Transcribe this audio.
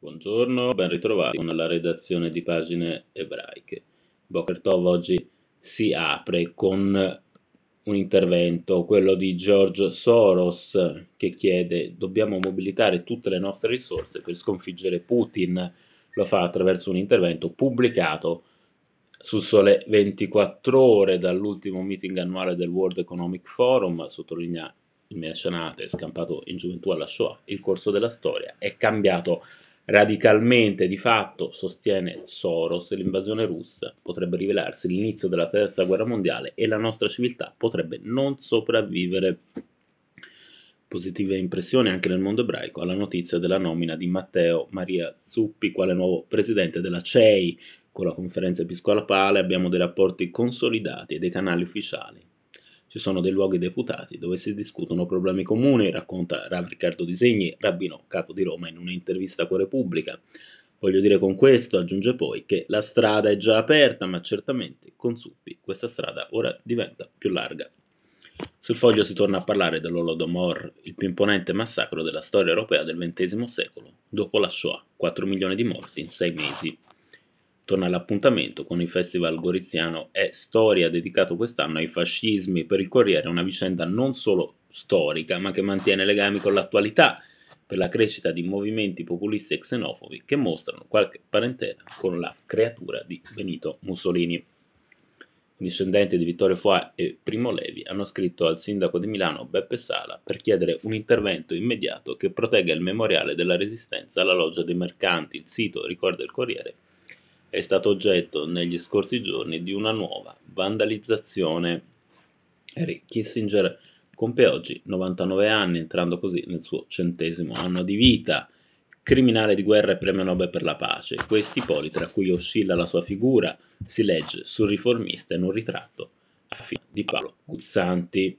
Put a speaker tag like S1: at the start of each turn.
S1: Buongiorno, ben ritrovati con la redazione di pagine ebraiche. Boker Tov oggi si apre con un intervento, quello di George Soros, che chiede dobbiamo mobilitare tutte le nostre risorse per sconfiggere Putin. Lo fa attraverso un intervento pubblicato sul sole 24 ore dall'ultimo meeting annuale del World Economic Forum, sottolinea il mecenate scampato in gioventù alla Shoah, il corso della storia è cambiato radicalmente di fatto, sostiene Soros, l'invasione russa potrebbe rivelarsi l'inizio della terza guerra mondiale e la nostra civiltà potrebbe non sopravvivere. Positive impressioni anche nel mondo ebraico alla notizia della nomina di Matteo Maria Zuppi quale nuovo presidente della CEI. Con la conferenza episcopale abbiamo dei rapporti consolidati e dei canali ufficiali. Ci sono dei luoghi deputati dove si discutono problemi comuni, racconta Rav Riccardo Disegni, rabbino capo di Roma, in un'intervista con Repubblica. Voglio dire con questo, aggiunge poi, che la strada è già aperta, ma certamente con Suppi questa strada ora diventa più larga. Sul foglio si torna a parlare dell'Olodomor, il più imponente massacro della storia europea del XX secolo, dopo la Shoah, 4 milioni di morti in 6 mesi torna all'appuntamento con il Festival Goriziano è Storia dedicato quest'anno ai fascismi per il Corriere, una vicenda non solo storica ma che mantiene legami con l'attualità per la crescita di movimenti populisti e xenofobi che mostrano qualche parentela con la creatura di Benito Mussolini. I discendenti di Vittorio Foà e Primo Levi hanno scritto al sindaco di Milano Beppe Sala per chiedere un intervento immediato che protegga il memoriale della resistenza alla loggia dei mercanti. Il sito, ricorda il Corriere, è stato oggetto negli scorsi giorni di una nuova vandalizzazione. Harry Kissinger compie oggi 99 anni, entrando così nel suo centesimo anno di vita. Criminale di guerra e premio Nobel per la pace. Questi poli, tra cui oscilla la sua figura, si legge sul riformista in un ritratto a fine di Paolo Guzzanti.